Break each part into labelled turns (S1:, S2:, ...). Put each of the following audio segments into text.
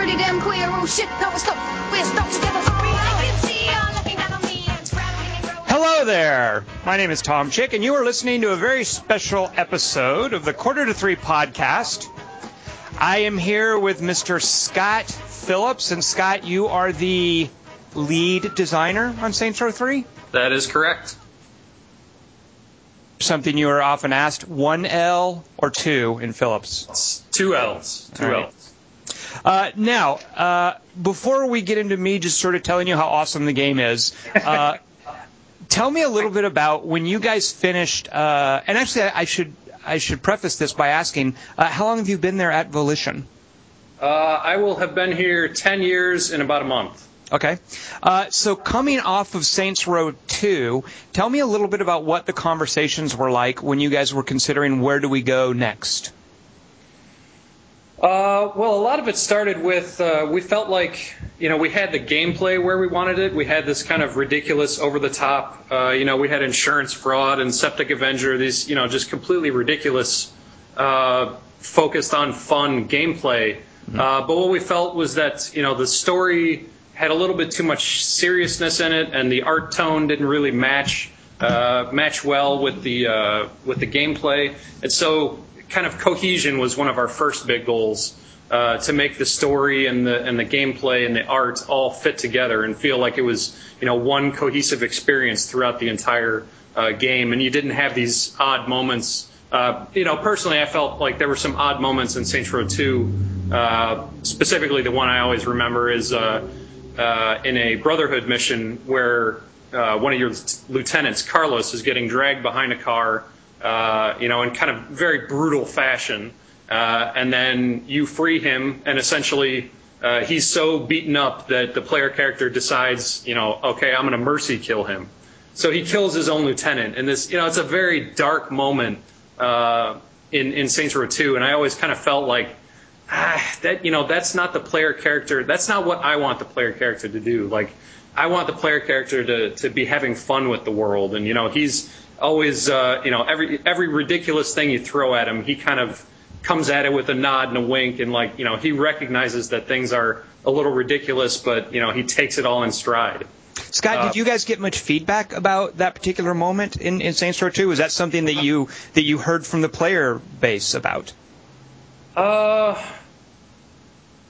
S1: pretty damn queer. Oh shit, no, stop. We're stuck together for real. I can see you're looking down on me and scrabbling and growing.
S2: Hello there. My name is Tom Chick, and you are listening to a very special episode of the Quarter to Three podcast. I am here with Mr. Scott Phillips, and Scott, you are the lead designer on Saints Row 3.
S3: That is correct.
S2: Something you are often asked: one L or two in Phillips.
S3: It's two L's. Two
S2: All right.
S3: L's.
S2: Uh, now, uh, before we get into me just sort of telling you how awesome the game is, uh, tell me a little bit about when you guys finished. Uh, and actually, I, I should I should preface this by asking, uh, how long have you been there at Volition?
S3: Uh, I will have been here 10 years in about a month.
S2: Okay. Uh, so coming off of Saints Row 2, tell me a little bit about what the conversations were like when you guys were considering where do we go next.
S3: Uh, well, a lot of it started with uh, we felt like you know we had the gameplay where we wanted it. We had this kind of ridiculous, over the top. Uh, you know, we had insurance fraud and Septic Avenger. These you know just completely ridiculous, uh, focused on fun gameplay. Uh, but what we felt was that you know the story had a little bit too much seriousness in it, and the art tone didn't really match uh, match well with the uh, with the gameplay. And so, kind of cohesion was one of our first big goals uh, to make the story and the and the gameplay and the art all fit together and feel like it was you know one cohesive experience throughout the entire uh, game. And you didn't have these odd moments. Uh, you know, personally, I felt like there were some odd moments in Saints Row 2. Uh, specifically, the one I always remember is uh, uh, in a Brotherhood mission where uh, one of your lieutenants, Carlos, is getting dragged behind a car, uh, you know, in kind of very brutal fashion, uh, and then you free him, and essentially uh, he's so beaten up that the player character decides, you know, okay, I'm going to mercy kill him. So he kills his own lieutenant, and this, you know, it's a very dark moment uh, in in Saints Row 2, and I always kind of felt like ah, that you know that's not the player character. That's not what I want the player character to do. Like I want the player character to to be having fun with the world, and you know he's always uh, you know every every ridiculous thing you throw at him, he kind of comes at it with a nod and a wink, and like you know he recognizes that things are a little ridiculous, but you know he takes it all in stride.
S2: Scott,
S3: Uh,
S2: did you guys get much feedback about that particular moment in, in Saints Row 2? Was that something that you that you heard from the player base about?
S3: Uh,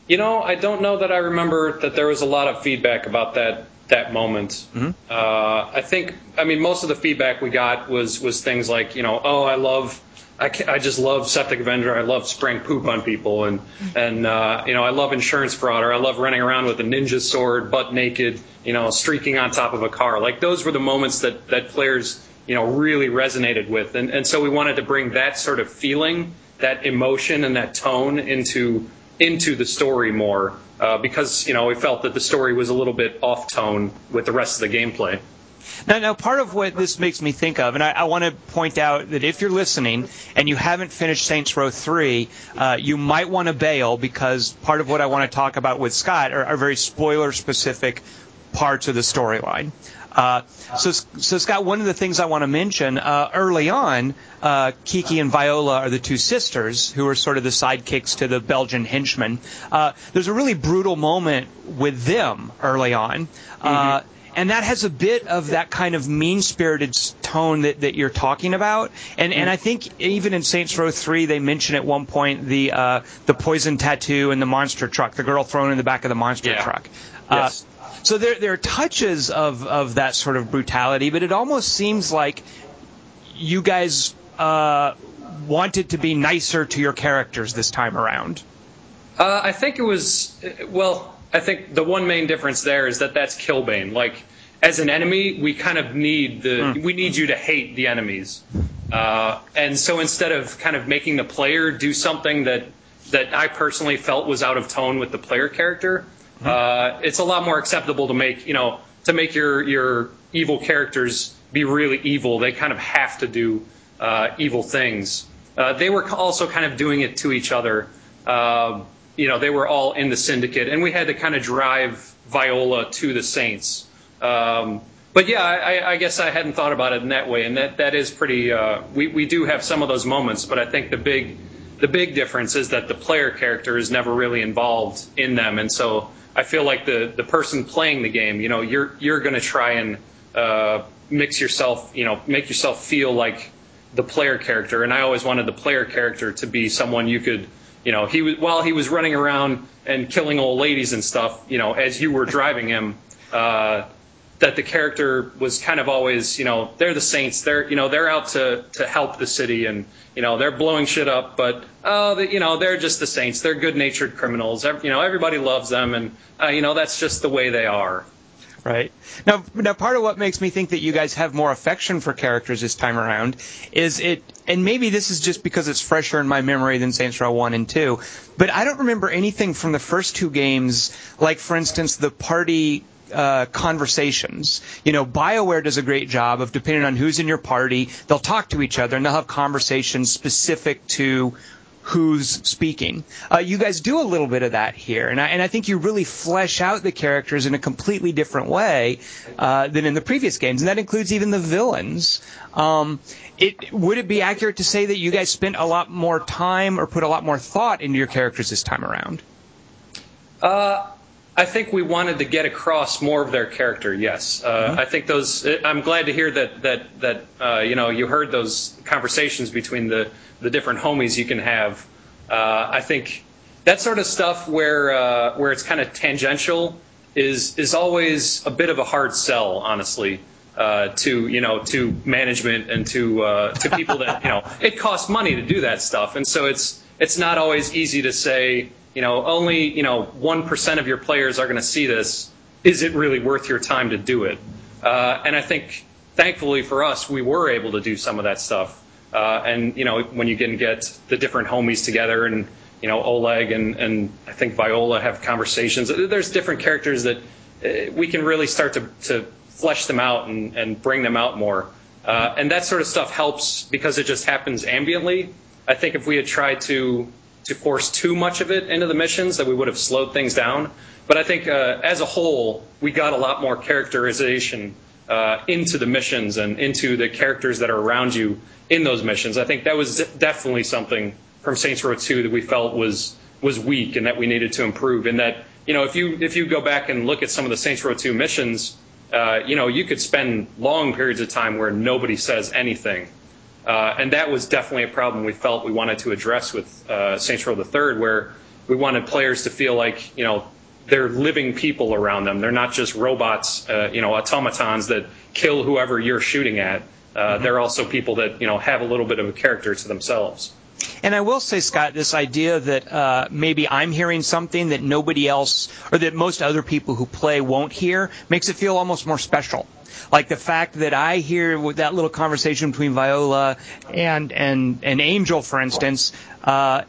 S3: you know, I don't know that I remember that there was a lot of feedback about that that moment. Uh, I think, I mean, most of the feedback we got was was things like, you know, oh, I love. I, ca- I just love Septic Avenger. I love spraying poop on people, and and uh, you know I love insurance fraud, or I love running around with a ninja sword, butt naked, you know, streaking on top of a car. Like those were the moments that that players you know really resonated with, and and so we wanted to bring that sort of feeling, that emotion, and that tone into into the story more uh, because you know we felt that the story was a little bit off tone with the rest of the gameplay.
S2: Now, now, part of what this makes me think of, and I, I want to point out that if you're listening and you haven't finished Saints Row 3, uh, you might want to bail because part of what I want to talk about with Scott are, are very spoiler-specific parts of the storyline. Uh, so, so Scott, one of the things I want to mention uh, early on, uh, Kiki and Viola are the two sisters who are sort of the sidekicks to the Belgian henchmen. Uh, there's a really brutal moment with them early on. Uh, and that has a bit of that kind of mean-spirited tone that, that you're talking about. And and I think even in Saints Row 3, they mention at one point the uh, the poison tattoo and the monster truck, the girl thrown in the back of the monster
S3: Yeah.
S2: truck.
S3: Yes.
S2: So there there are touches of of that sort of brutality, but it almost seems like you guys uh, wanted to be nicer to your characters this time around.
S3: Uh, I think it was well. I think the one main difference there is that that's Killbane. Like as an enemy, we kind of need the we need you to hate the enemies, uh, and so instead of kind of making the player do something that that I personally felt was out of tone with the player character, uh, it's a lot more acceptable to make you know to make your your evil characters be really evil. They kind of have to do uh, evil things. Uh, they were also kind of doing it to each other. Uh, you know, they were all in the syndicate, and we had to kind of drive Viola to the Saints. Um, but yeah, I, I guess I hadn't thought about it in that way, and that that is pretty. Uh, we we do have some of those moments, but I think the big the big difference is that the player character is never really involved in them, and so I feel like the the person playing the game, you know, you're you're going to try and uh, mix yourself, you know, make yourself feel like the player character. And I always wanted the player character to be someone you could, you know, he was while he was running around and killing old ladies and stuff, you know, as you were driving him. Uh, that the character was kind of always, you know, they're the saints. They're, you know, they're out to to help the city, and you know, they're blowing shit up. But oh, you know, they're just the saints. They're good-natured criminals. Every, you know, everybody loves them, and uh, you know, that's just the way they are.
S2: Right. Now, now part of what makes me think that you guys have more affection for characters this time around is it, and maybe this is just because it's fresher in my memory than Saints Row 1 and 2, but I don't remember anything from the first two games, like, for instance, the party uh, conversations. You know, BioWare does a great job of depending on who's in your party, they'll talk to each other and they'll have conversations specific to who's speaking. Uh, you guys do a little bit of that here, and I, and I think you really flesh out the characters in a completely different way uh, than in the previous games, and that includes even the villains. Um, it, would it be accurate to say that you guys spent a lot more time or put a lot more thought into your characters this time around?
S3: Uh, I think we wanted to get across more of their character. Yes, uh, mm-hmm. I think those. I'm glad to hear that that that uh, you know you heard those conversations between the the different homies you can have. Uh, I think that sort of stuff where uh, where it's kind of tangential is is always a bit of a hard sell, honestly. Uh, to you know to management and to uh, to people that you know it costs money to do that stuff, and so it's it's not always easy to say you know, only you know one percent of your players are going to see this. Is it really worth your time to do it? Uh, and I think, thankfully for us, we were able to do some of that stuff. Uh, and you know, when you can get the different homies together, and you know, Oleg and and I think Viola have conversations. There's different characters that uh, we can really start to to flesh them out and and bring them out more. Uh, and that sort of stuff helps because it just happens ambiently. I think if we had tried to to force too much of it into the missions that we would have slowed things down. But I think uh, as a whole, we got a lot more characterization uh, into the missions and into the characters that are around you in those missions. I think that was definitely something from Saints Row 2 that we felt was was weak and that we needed to improve. And that you know if you if you go back and look at some of the Saints Row 2 missions, uh, you know you could spend long periods of time where nobody says anything uh, and that was definitely a problem we felt we wanted to address with uh, Saints Row the Third, where we wanted players to feel like you know they're living people around them. They're not just robots, uh, you know, automatons that kill whoever you're shooting at. Uh, mm-hmm. They're also people that you know have a little bit of a character to themselves.
S2: And I will say, Scott, this idea that uh, maybe I'm hearing something that nobody else or that most other people who play won't hear makes it feel almost more special. Like the fact that I hear that little conversation between Viola and and and Angel, for instance. Uh,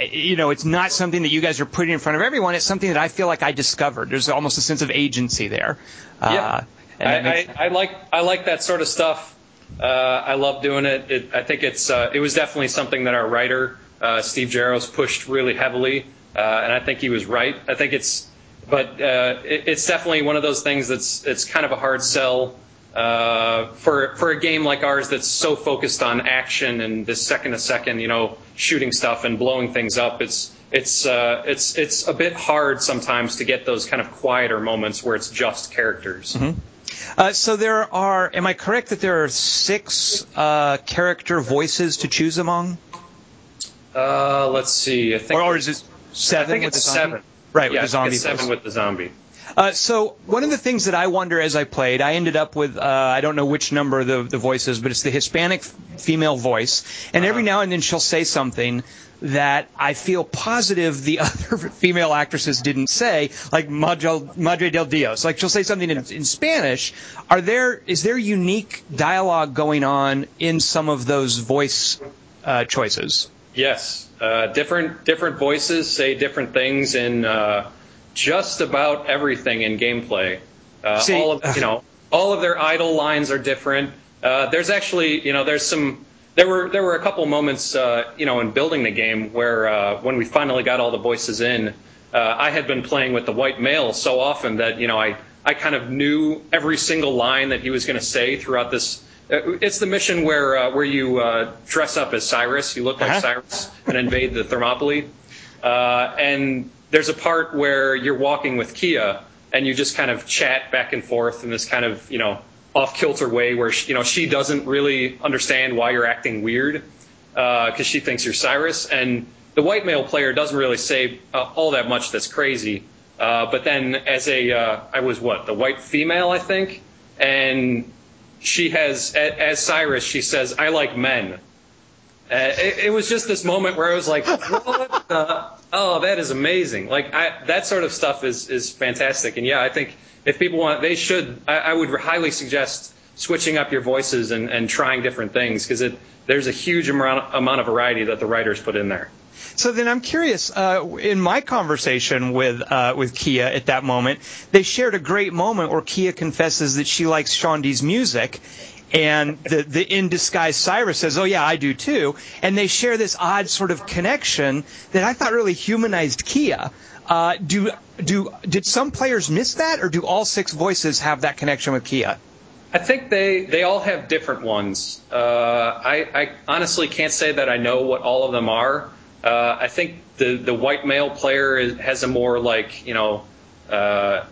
S2: you know, it's not something that you guys are putting in front of everyone. It's something that I feel like I discovered. There's almost a sense of agency there.
S3: Uh, yeah, I, makes... I, I, like I like that sort of stuff. Uh, I love doing it. it I think it's uh, it was definitely something that our writer uh, Steve Jaros pushed really heavily, uh, and I think he was right. I think it's but uh, it, it's definitely one of those things that's it's kind of a hard sell uh, for for a game like ours that's so focused on action and this second to second, you know, shooting stuff and blowing things up. It's it's uh, it's it's a bit hard sometimes to get those kind of quieter moments where it's just characters.
S2: Mm-hmm. Uh, so there are. Am I correct that there are six uh, character voices to choose among?
S3: Uh, let's see. I think.
S2: Or, or is it seven?
S3: I think it's seven.
S2: Right,
S3: yeah,
S2: with the zombie.
S3: seven with the zombie.
S2: Uh, so one of the things that I wonder as I played, I ended up with uh, I don't know which number the the voice is, but it's the Hispanic female voice, and every uh-huh. now and then she'll say something that I feel positive the other female actresses didn't say, like Madre, Madre del Dios. Like she'll say something in, in Spanish. Are there is there unique dialogue going on in some of those voice uh, choices?
S3: Yes, uh, different different voices say different things in uh, just about everything in gameplay. Uh, See, all of you know, all of their idle lines are different. Uh, there's actually you know there's some there were there were a couple moments uh, you know in building the game where uh, when we finally got all the voices in, I had been playing with the white male so often that you know I I kind of knew every single line that he was going to say throughout this uh, it's the mission where uh, where you uh, dress up as Cyrus. You look like
S2: Uh-huh.
S3: Cyrus and invade the Thermopylae. Uh, and there's a part where you're walking with Kia and you just kind of chat back and forth in this kind of you know off kilter way where she, you know she doesn't really understand why you're acting weird because she thinks you're Cyrus and the white male player doesn't really say uh, all that much that's crazy. Uh, but then as a uh, I was what the white female I think and she has as Cyrus she says I like men. Uh, it, it was just this moment where I was like, "What the? Oh, that is amazing! Like I, that sort of stuff is is fantastic. And yeah, I think if people want, they should. I, I would highly suggest switching up your voices and, and trying different things because it there's a huge amount amount of variety that the writers put in there.
S2: So then I'm curious. Uh, in my conversation with uh, with Kia at that moment, they shared a great moment where Kia confesses that she likes Shaundi's music, and the the in disguise Cyrus says, "Oh yeah, I do too." And they share this odd sort of connection that I thought really humanized Kia. Uh, do do did some players miss that, or do all six voices have that connection with Kia?
S3: I think they, they all have different ones. Uh, I, I honestly can't say that I know what all of them are. Uh, I think the, the white male player is, has a more like you know uh,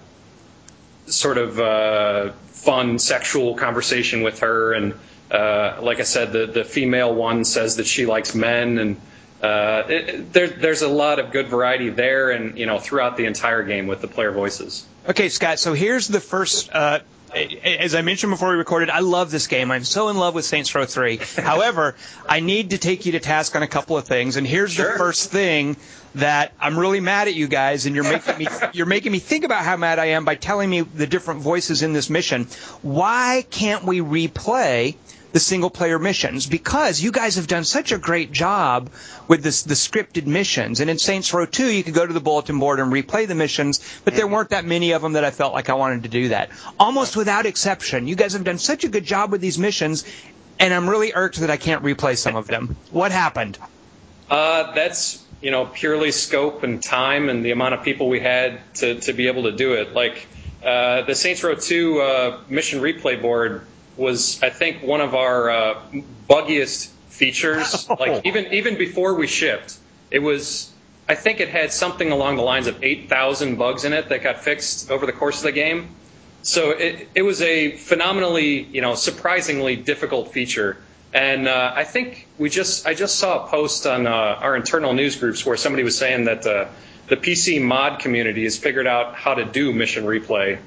S3: sort of uh, fun sexual conversation with her, and uh, like I said, the the female one says that she likes men, and uh, it, there, there's a lot of good variety there, and you know throughout the entire game with the player voices.
S2: Okay, Scott. So here's the first. Uh, as I mentioned before we recorded, I love this game. I'm so in love with Saints Row 3. However, I need to take you to task on a couple of things, and here's the first thing that I'm really mad at you guys, and you're making me you're making me think about how mad I am by telling me the different voices in this mission. Why can't we replay? The single player missions because you guys have done such a great job with this, the scripted missions. And in Saints Row 2, you could go to the bulletin board and replay the missions, but there weren't that many of them that I felt like I wanted to do that. Almost without exception, you guys have done such a good job with these missions, and I'm really irked that I can't replay some of them. What happened?
S3: Uh, that's you know purely scope and time and the amount of people we had to, to be able to do it. Like uh, the Saints Row 2 uh, mission replay board was, I think, one of our uh, buggiest features. Like even even before we shipped, it was. I think it had something along the lines of 8,000 bugs in it that got fixed over the course of the game. So it, it was a phenomenally, you know, surprisingly difficult feature. And uh, I think we just, I just saw a post on uh, our internal news groups where somebody was saying that uh, the PC mod community has figured out how to do mission replay,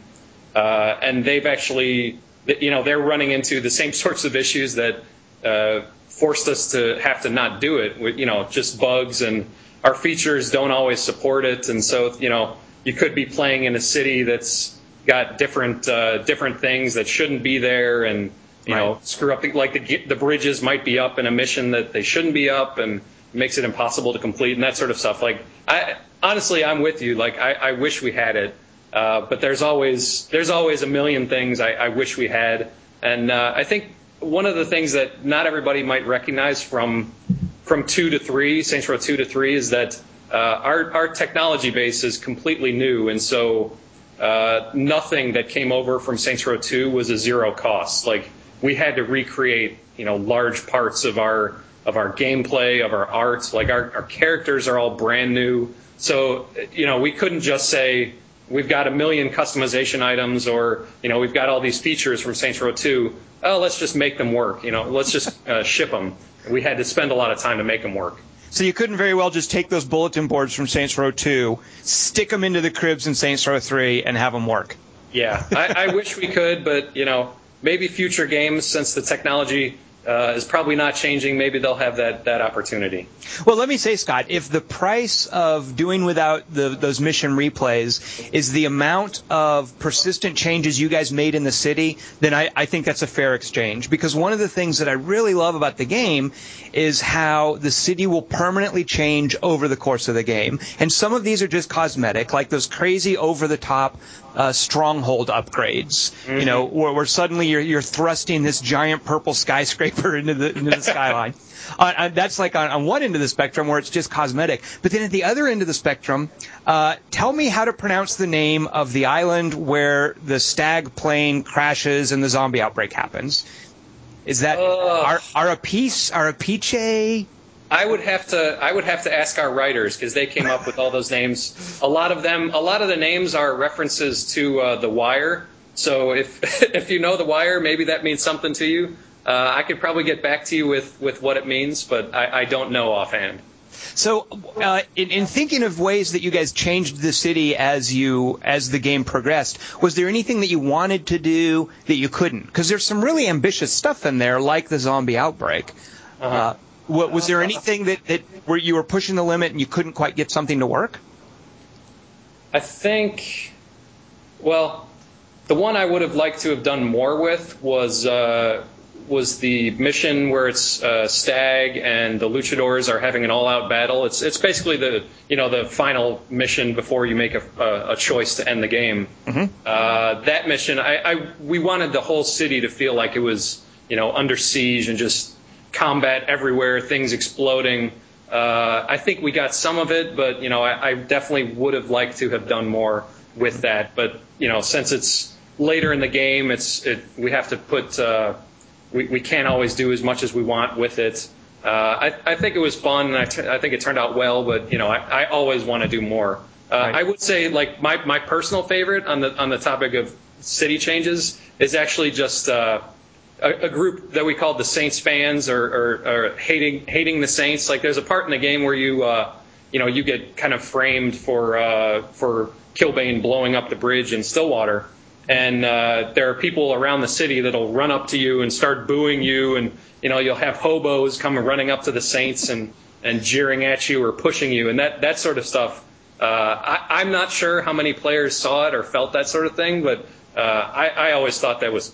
S3: uh, and they've actually, you know, they're running into the same sorts of issues that uh, forced us to have to not do it. With, you know, just bugs and our features don't always support it, and so you know, you could be playing in a city that's got different uh, different things that shouldn't be there, and you know, screw up the, like the the bridges might be up in a mission that they shouldn't be up, and makes it impossible to complete and that sort of stuff. Like, I honestly, I'm with you. Like, I, I wish we had it, uh, but there's always there's always a million things I, I wish we had, and uh, I think one of the things that not everybody might recognize from from two to three, Saints Row two to three, is that uh, our our technology base is completely new, and so uh, nothing that came over from Saints Row 2 was a zero cost. Like we had to recreate, you know, large parts of our of our gameplay, of our art. Like our, our characters are all brand new. So, you know, we couldn't just say we've got a million customization items or, you know, we've got all these features from Saints Row 2. Oh, let's just make them work. You know, let's just uh, ship them. We had to spend a lot of time to make them work.
S2: So you couldn't very well just take those bulletin boards from Saints Row 2, stick them into the cribs in Saints Row 3, and have them work.
S3: Yeah, I, I wish we could, but you know, maybe future games, since the technology uh, is probably not changing, maybe they'll have that that opportunity.
S2: Well, let me say, Scott, if the price of doing without the, those mission replays is the amount of persistent changes you guys made in the city, then I, I think that's a fair exchange. Because one of the things that I really love about the game is how the city will permanently change over the course of the game. And some of these are just cosmetic, like those crazy over the top uh, stronghold upgrades. You know, where, where suddenly you're, you're thrusting this giant purple skyscraper into the, into the skyline. Uh, uh, that's like on, on one end of the spectrum where it's just cosmetic. But then at the other end of the spectrum, uh, tell me how to pronounce the name of the island where the stag plane crashes and the zombie outbreak happens. Is that
S3: Ugh.
S2: are Arapice, Arapiche?
S3: I would have to I would have to ask our writers because they came up with all those names. A lot of them, a lot of the names are references to uh, the Wire. So if if you know the Wire, maybe that means something to you. Uh, I could probably get back to you with, with what it means, but I, I don't know offhand.
S2: So, uh, in, in thinking of ways that you guys changed the city as you as the game progressed, was there anything that you wanted to do that you couldn't? Because there's some really ambitious stuff in there, like the zombie outbreak. uh
S3: Uh-huh.
S2: what, was there anything that, that where you were pushing the limit and you couldn't quite get something to work?
S3: I think, well, the one I would have liked to have done more with was uh, was the mission where it's uh, Stag and the Luchadors are having an all-out battle. It's it's basically the you know the final mission before you make a, a, a choice to end the game. Uh, that mission, I, I we wanted the whole city to feel like it was you know under siege and just combat everywhere, things exploding. Uh, I think we got some of it, but you know, I, I definitely would have liked to have done more with that. But you know, since it's later in the game, it's it, we have to put uh, we we can't always do as much as we want with it. Uh, I, I think it was fun, and I, t- I think it turned out well. But you know, I, I always want to do more. Uh,
S2: Right.
S3: I would say like my, my personal favorite on the on the topic of city changes is actually just uh, a, a group that we called the Saints fans or, or, or hating hating the Saints. Like there's a part in the game where you uh, you know you get kind of framed for uh, for Killbane blowing up the bridge in Stillwater, and uh, there are people around the city that'll run up to you and start booing you, and you know you'll have hobos come running up to the Saints and and jeering at you or pushing you, and that that sort of stuff. Uh, I, I'm not sure how many players saw it or felt that sort of thing, but uh, I, I always thought that was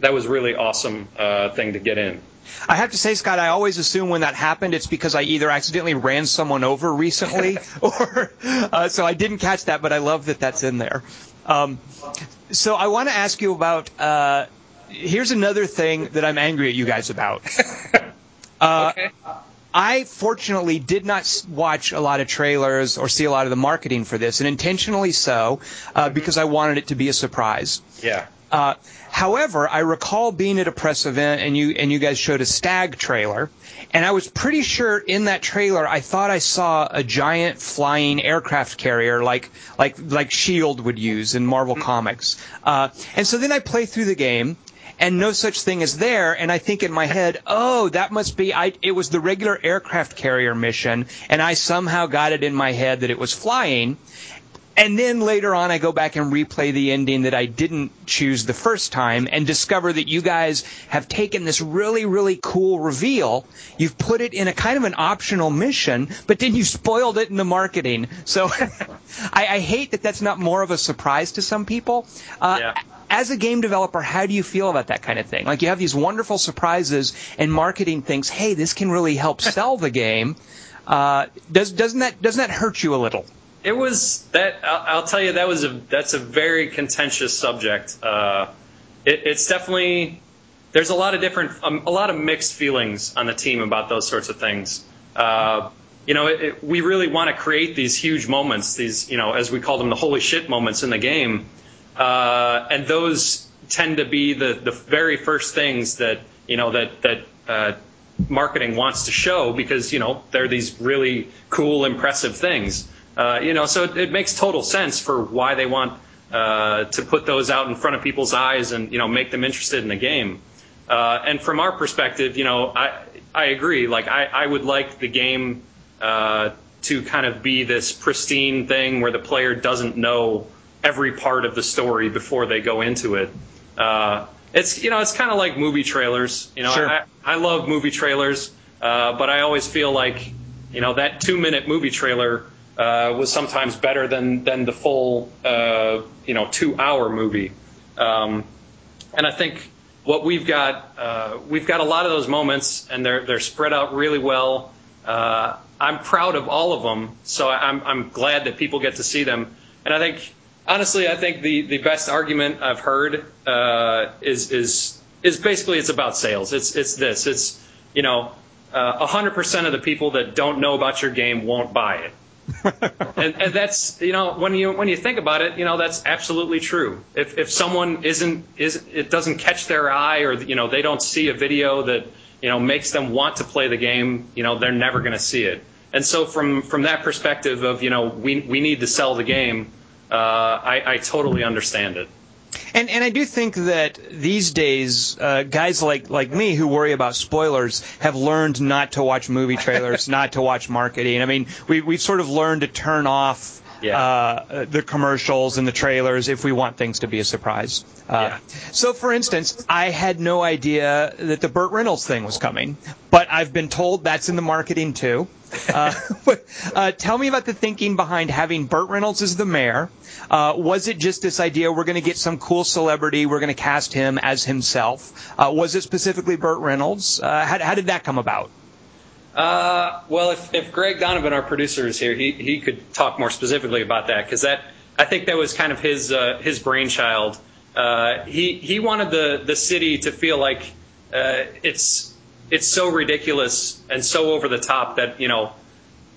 S3: that was really awesome uh, thing to get in.
S2: I have to say, Scott, I always assume when that happened, it's because I either accidentally ran someone over recently, or uh, so I didn't catch that. But I love that that's in there. Um, so I want to ask you about. Uh, here's another thing that I'm angry at you guys about. Uh,
S3: Okay.
S2: I fortunately did not watch a lot of trailers or see a lot of the marketing for this, and intentionally so, uh, because I wanted it to be a surprise.
S3: Yeah.
S2: Uh, however, I recall being at a press event and you and you guys showed a stag trailer, and I was pretty sure in that trailer I thought I saw a giant flying aircraft carrier like like like Shield would use in Marvel Comics. Uh, and so then I play through the game. And no such thing is there, and I think in my head, oh, that must be. I, it was the regular aircraft carrier mission, and I somehow got it in my head that it was flying. And then later on, I go back and replay the ending that I didn't choose the first time and discover that you guys have taken this really, really cool reveal. You've put it in a kind of an optional mission, but then you spoiled it in the marketing. So I, I hate that that's not more of a surprise to some people. Uh,
S3: Yeah.
S2: As a game developer, how do you feel about that kind of thing? Like you have these wonderful surprises, and marketing thinks, "Hey, this can really help sell the game." Uh, does doesn't that doesn't that hurt you a little?
S3: It was that. I'll, I'll tell you that was a that's a very contentious subject. Uh, it, it's definitely there's a lot of different um, a lot of mixed feelings on the team about those sorts of things. Uh, you know, it, it, we really want to create these huge moments, these you know, as we call them, the holy shit moments in the game, uh, and those tend to be the the very first things that you know that that. Uh, marketing wants to show because you know they're these really cool, impressive things. Uh, you know, so it, it makes total sense for why they want uh, to put those out in front of people's eyes and you know make them interested in the game. Uh, and from our perspective, you know, I I agree. Like I, I would like the game uh, to kind of be this pristine thing where the player doesn't know every part of the story before they go into it. Uh, it's you know it's kind of like movie trailers. You know,
S2: Sure.
S3: I, I love movie trailers, uh, but I always feel like you know that two minute movie trailer was sometimes better than than the full uh, you know two hour movie. Um, and I think what we've got uh, we've got a lot of those moments, and they're they're spread out really well. Uh, I'm proud of all of them, so I'm I'm glad that people get to see them. And I think honestly, I think the the best argument I've heard uh, is is is basically it's about sales. It's it's this. It's you know, uh, 100% of the people that don't know about your game won't buy it. And, and that's you know when you when you think about it, you know that's absolutely true. If if someone isn't is it doesn't catch their eye or you know they don't see a video that you know makes them want to play the game, you know they're never going to see it. And so from from that perspective of you know we we need to sell the game, uh, I, I totally understand it.
S2: And and I do think that these days, uh, guys like like me who worry about spoilers have learned not to watch movie trailers, not to watch marketing. I mean, we we've sort of learned to turn off.
S3: Yeah.
S2: Uh, the commercials and the trailers if we want things to be a surprise. Uh,
S3: Yeah.
S2: So, for instance, I had no idea that the Burt Reynolds thing was coming, but I've been told that's in the marketing too. Uh, uh, tell me about the thinking behind having Burt Reynolds as the mayor. Uh, was it just this idea we're going to get some cool celebrity, we're going to cast him as himself? Uh, was it specifically Burt Reynolds? Uh, how, how did that come about?
S3: Uh, well, if, if Greg Donovan, our producer, is here, he, he could talk more specifically about that because that I think that was kind of his uh, his brainchild. Uh, he he wanted the the city to feel like uh, it's it's so ridiculous and so over the top that you know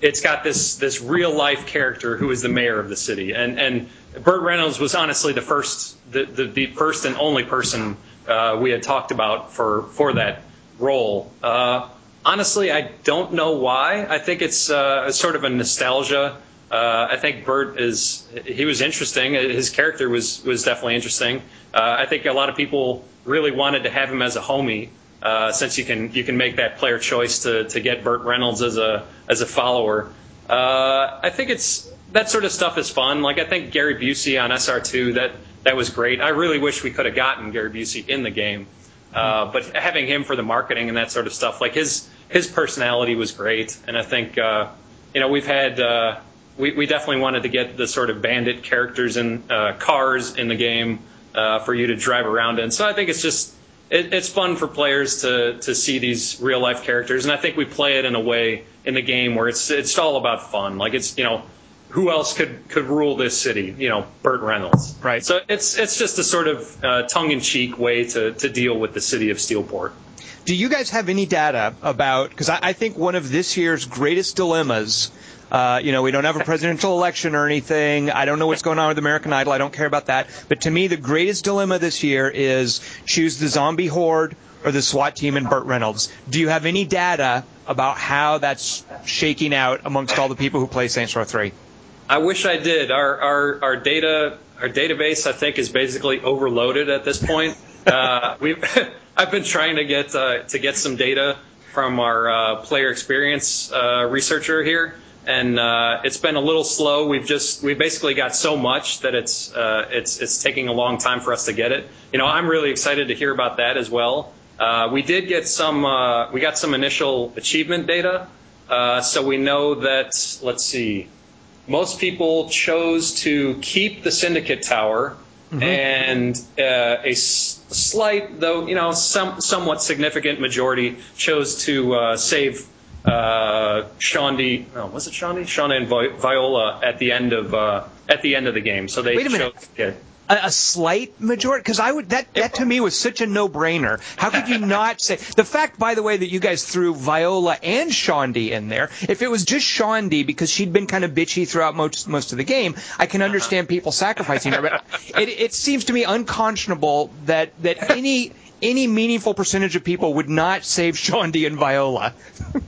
S3: it's got this this real life character who is the mayor of the city and and Burt Reynolds was honestly the first the the, the first and only person uh, we had talked about for for that role. Uh, honestly, I don't know why. I think it's uh, sort of a nostalgia. Uh, I think Burt is he was interesting. His character was was definitely interesting. Uh, I think a lot of people really wanted to have him as a homie. Uh, since you can you can make that player choice to, to get Burt Reynolds as a as a follower, uh, I think it's that sort of stuff is fun. Like I think Gary Busey on SR2 that that was great. I really wish we could have gotten Gary Busey in the game, uh, but having him for the marketing and that sort of stuff, like his his personality was great, and I think uh, you know we've had uh, we we definitely wanted to get the sort of bandit characters and uh, cars in the game uh, for you to drive around in. So I think it's just it, it's fun for players to to see these real life characters, and I think we play it in a way in the game where it's it's all about fun. Like it's you know who else could could rule this city? You know, Burt Reynolds.
S2: Right.
S3: So it's it's just a sort of uh, tongue in cheek way to to deal with the city of Steelport.
S2: Do you guys have any data about? Because I, I think one of this year's greatest dilemmas. Uh, you know, we don't have a presidential election or anything. I don't know what's going on with American Idol. I don't care about that. But to me, the greatest dilemma this year is choose the zombie horde or the SWAT team and Burt Reynolds. Do you have any data about how that's shaking out amongst all the people who play Saints Row 3?
S3: I wish I did. Our our our data our database I think is basically overloaded at this point. uh, we've I've been trying to get uh, to get some data from our uh, player experience uh, researcher here, and uh, it's been a little slow. We've just we basically got so much that it's uh, it's it's taking a long time for us to get it. You know, I'm really excited to hear about that as well. Uh, we did get some uh, we got some initial achievement data, uh, so we know that let's see, most people chose to keep the syndicate tower. And uh, a s- slight, though you know, some somewhat significant majority chose to uh, save uh, Shaundi. Oh, was it Shaundi? Shonda and Vi- Viola at the end of uh, at the end of the game. So they
S2: Wait a minute.
S3: chose. Yeah.
S2: A, a slight majority? Because I would that that to me was such a no-brainer. How could you not say the fact, by the way, that you guys threw Viola and Shaundi in there? If it was just Shaundi because she'd been kind of bitchy throughout most most of the game, I can understand people sacrificing her. But it, it seems to me unconscionable that that any any meaningful percentage of people would not save Shaundi and Viola.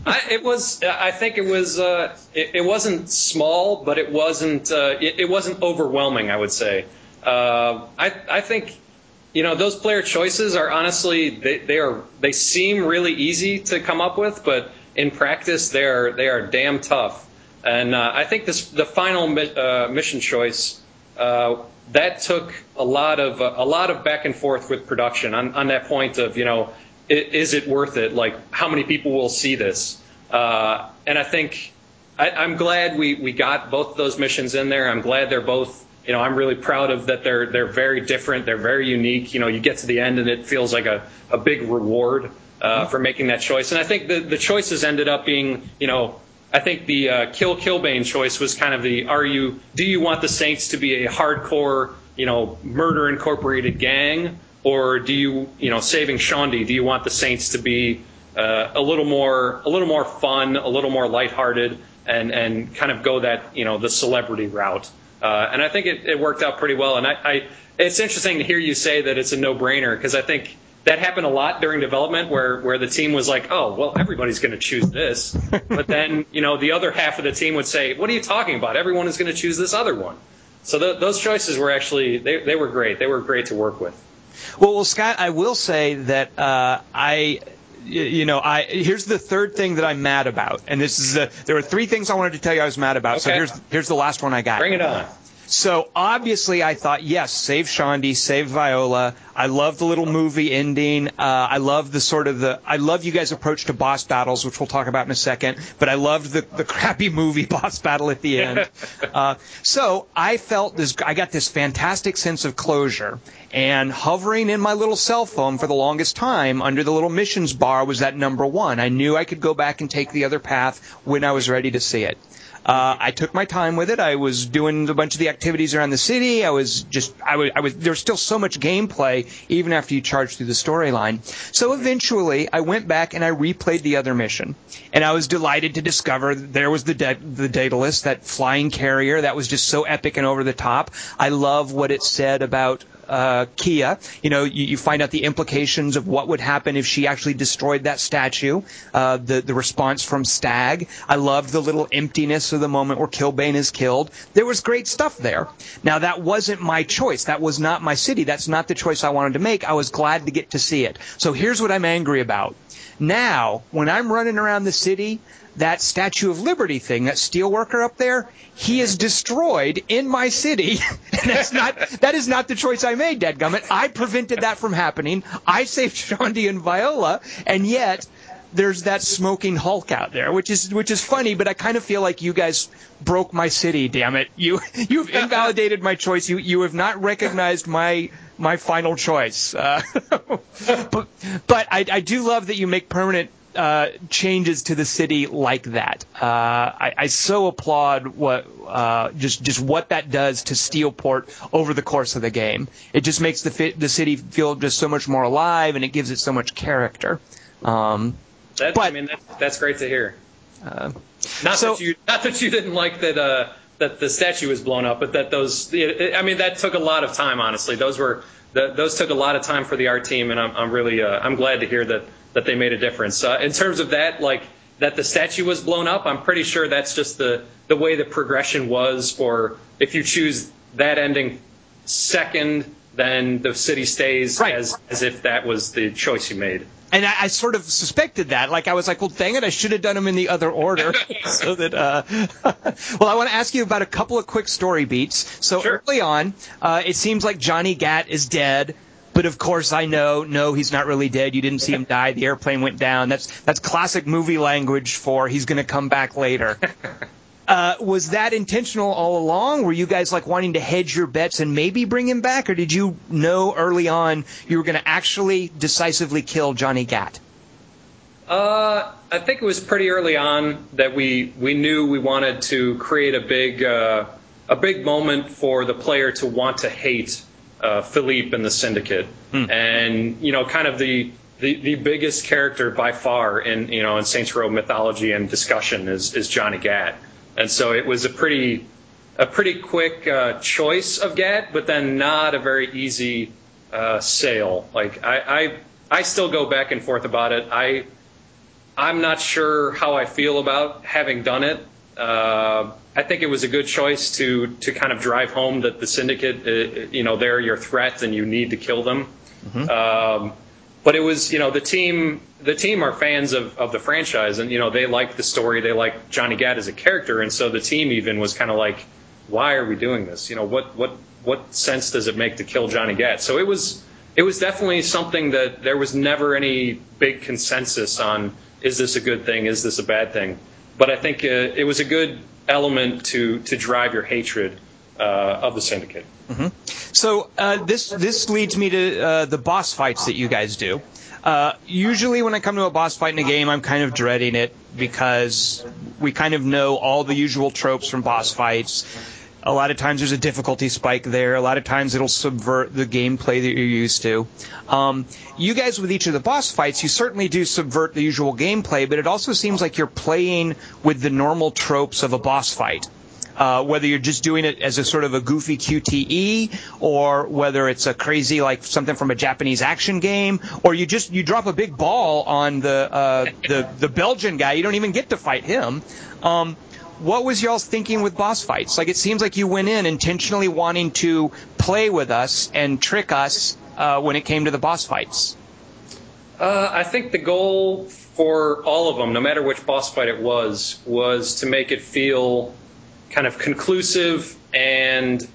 S3: I, it was. I think it was. Uh, it, it wasn't small, but it wasn't. Uh, it, it wasn't overwhelming. I would say. Uh, I I think, you know, those player choices are honestly they, they are they seem really easy to come up with, but in practice they are they are damn tough. And uh, I think this the final mi- uh, mission choice uh, that took a lot of uh, a lot of back and forth with production on, on that point of you know is it worth it? Like how many people will see this? Uh, and I think I, I'm glad we, we got both those missions in there. I'm glad they're both. You know, I'm really proud of that. They're they're very different. They're very unique. You know, you get to the end and it feels like a, a big reward uh, for making that choice. And I think the the choices ended up being, you know, I think the uh, kill Killbane choice was kind of the are you do you want the Saints to be a hardcore you know murder incorporated gang or do you you know saving Shaundi do you want the Saints to be uh, a little more a little more fun, a little more lighthearted, and and kind of go that you know the celebrity route. Uh, and I think it, it worked out pretty well. And I, I it's interesting to hear you say that it's a no brainer because I think that happened a lot during development where where the team was like, oh well, everybody's going to choose this, but then you know the other half of the team would say, what are you talking about? Everyone is going to choose this other one. So th- those choices were actually they, they were great. They were great to work with.
S2: Well, well, Scott, I will say that uh, I you know, I here's the third thing that I'm mad about, and this is a, there were three things I wanted to tell you I was mad about. So here's here's the last one I got.
S3: Bring it on.
S2: So obviously, I thought, yes, save Shaundi, save Viola. I love the little movie ending. Uh, I love the sort of the. I love you guys' approach to boss battles, which we'll talk about in a second. But I loved the the crappy movie boss battle at the end. uh, so I felt this. I got this fantastic sense of closure. And hovering in my little cell phone for the longest time under the little missions bar was that number one. I knew I could go back and take the other path when I was ready to see it. Uh, I took my time with it. I was doing a bunch of the activities around the city. I was just, I was, I was, still so much gameplay even after you charge through the storyline. So eventually I went back and I replayed the other mission. And I was delighted to discover there was the, da- the Daedalus, that flying carrier that was just so epic and over the top. I love what it said about uh, Kia. You know, you, you find out the implications of what would happen if she actually destroyed that statue. Uh, the the response from Stag. I loved the little emptiness of the moment where Killbane is killed. There was great stuff there. Now that wasn't my choice. That was not my city. That's not the choice I wanted to make. I was glad to get to see it. So here's what I'm angry about. Now, when I'm running around the city, that Statue of Liberty thing, that steelworker up there, he is destroyed in my city. that's not that is not the choice I made, Dadgummit. I prevented that from happening. I saved Shaundi and Viola, and yet there's that smoking Hulk out there, which is which is funny, but I kind of feel like you guys broke my city. Damn it, you you've invalidated my choice. You you have not recognized my my final choice. Uh, but but I, I do love that you make permanent uh, changes to the city like that. Uh, I, I so applaud what uh, just just what that does to Steelport over the course of the game. It just makes the fi- the city feel just so much more alive, and it gives it so much character. Um,
S3: That's, I mean, that's, that's great to hear.
S2: uh,
S3: Not
S2: So-
S3: that you, not that you didn't like that, uh, that the statue was blown up, but that those, I mean, that took a lot of time. Honestly, those were, those took a lot of time for the art team, and I'm, I'm really, uh, I'm glad to hear that that they made a difference. Uh, in terms of that, like that the statue was blown up, I'm pretty sure that's just the the way the progression was. For if you choose that ending second, then the city stays
S2: Right.
S3: as as if that was the choice you made.
S2: And I, I sort of suspected that. Like I was like, well, dang it, I should have done them in the other order. so that, uh, well, I want to ask you about a couple of quick story beats. So
S3: Sure.
S2: early on, uh, it seems like Johnny Gat is dead. But of course, I know, no, he's not really dead. You didn't see him die. The airplane went down. That's that's classic movie language for he's going to come back later. Uh, was that intentional all along? Were you guys like wanting to hedge your bets and maybe bring him back, or did you know early on you were going to actually decisively kill Johnny Gat?
S3: Uh, I think it was pretty early on that we we knew we wanted to create a big uh, a big moment for the player to want to hate uh, Philippe and the Syndicate, and you know, kind of the, the the biggest character by far in you know in Saints Row mythology and discussion is is Johnny Gat, and so it was a pretty a pretty quick uh, choice of Gat, but then not a very easy uh, sale. Like I, I I still go back and forth about it. I I'm not sure how I feel about having done it. Uh, I think it was a good choice to to kind of drive home that the syndicate, uh, you know, they're your threat and you need to kill them. Um, but it was, you know, the team the team are fans of, of the franchise and you know they like the story, they like Johnny Gat as a character, and so the team even was kind of like, why are we doing this? You know, what what what sense does it make to kill Johnny Gat? So it was it was definitely something that there was never any big consensus on is this a good thing, is this a bad thing. But I think uh, it was a good element to to drive your hatred uh, of the syndicate.
S2: So uh, this this leads me to uh, the boss fights that you guys do. Uh, usually, when I come to a boss fight in a game, I'm kind of dreading it because we kind of know all the usual tropes from boss fights. A lot of times there's a difficulty spike there. A lot of times it'll subvert the gameplay that you're used to. Um, you guys with each of the boss fights, you certainly do subvert the usual gameplay, but it also seems like you're playing with the normal tropes of a boss fight. Uh, whether you're just doing it as a sort of a goofy QTE, or whether it's a crazy like something from a Japanese action game, or you just you drop a big ball on the uh, the the Belgian guy, you don't even get to fight him. Um, what was y'all's thinking with boss fights? Like it seems like you went in intentionally wanting to play with us and trick us uh, when it came to the boss fights.
S3: Uh, I think the goal for all of them, no matter which boss fight it was, was to make it feel kind of conclusive and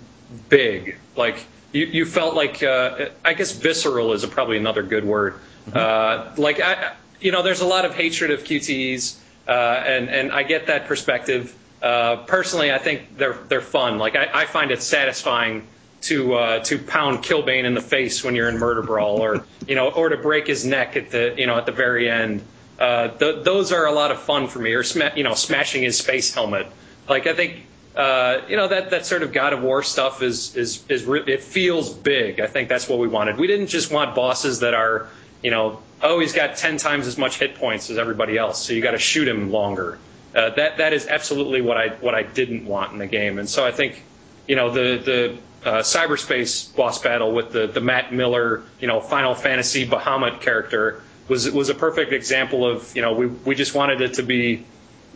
S3: big. Like you, you felt like uh, I guess visceral is probably another good word. Mm-hmm. Uh, like I, you know, there's a lot of hatred of QTEs, uh, and and I get that perspective. Uh, personally, I think they're they're fun. Like I, I find it satisfying to uh, to pound Killbane in the face when you're in Murder Brawl, or you know, or to break his neck at the you know at the very end. Uh, th- those are a lot of fun for me, or sma- you know, smashing his space helmet. Like I think uh, you know that that sort of God of War stuff is is is re- it feels big. I think that's what we wanted. We didn't just want bosses that are you know oh he's got ten times as much hit points as everybody else, so you got to shoot him longer. Uh, that that is absolutely what I what I didn't want in the game, and so I think you know the the uh, cyberspace boss battle with the the Matt Miller you know Final Fantasy Bahamut character was was a perfect example of you know we we just wanted it to be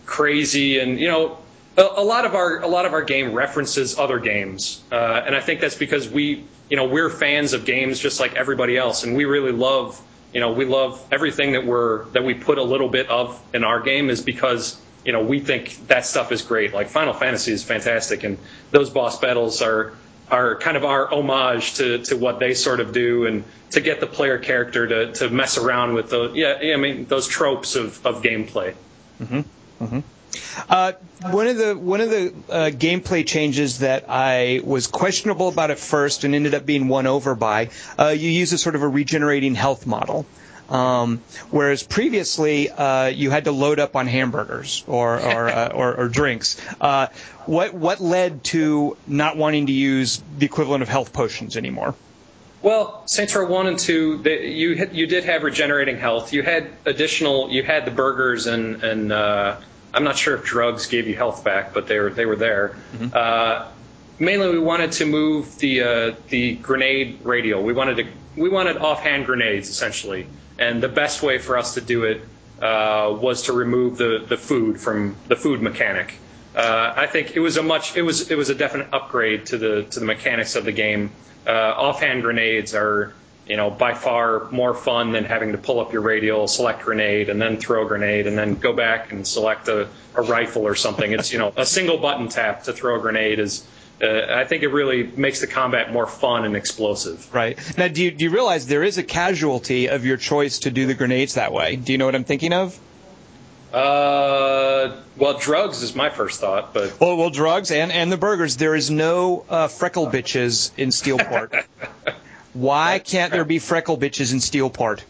S3: crazy and you know a, lot of our a lot of our game references other games, uh, and I think that's because we you know we're fans of games just like everybody else, and we really love you know we love everything that we're that we put a little bit of in our game is because you know we think that stuff is great. Like Final Fantasy is fantastic, and those boss battles are are kind of our homage to, to what they sort of do and to get the player character to, to mess around with the yeah I mean those tropes of, of gameplay.
S2: Mm-hmm. Mm-hmm. Uh, one of the one of the uh, gameplay changes that I was questionable about at first and ended up being won over by, uh, you use a sort of a regenerating health model. Um, whereas previously uh, you had to load up on hamburgers or or, uh, or, or, drinks. Uh, what what led to not wanting to use the equivalent of health potions anymore?
S3: Well, Saints Row One and Two, they, you you did have regenerating health. You had additional. You had the burgers and and I'm not sure if drugs gave you health back, but they were they were there. Mm-hmm. Uh, mainly, we wanted to move the uh, the grenade radial. We wanted to we wanted offhand grenades essentially, and the best way for us to do it uh, was to remove the the food from the food mechanic. Uh, I think it was a much it was it was a definite upgrade to the to the mechanics of the game. Uh, offhand grenades are you know, by far more fun than having to pull up your radial, select grenade, and then throw a grenade, and then go back and select a, a rifle or something. It's you know a single button tap to throw a grenade is. Uh, I think it really makes the combat more fun and explosive.
S2: Right now, do you do you realize there is a casualty of your choice to do the grenades that way? Do you know what I'm thinking of?
S3: Uh, well, drugs is my first thought, but
S2: well, well, drugs and and the burgers. There is no uh, freckle bitches in Steelport. Why can't there be freckle bitches in Steelport?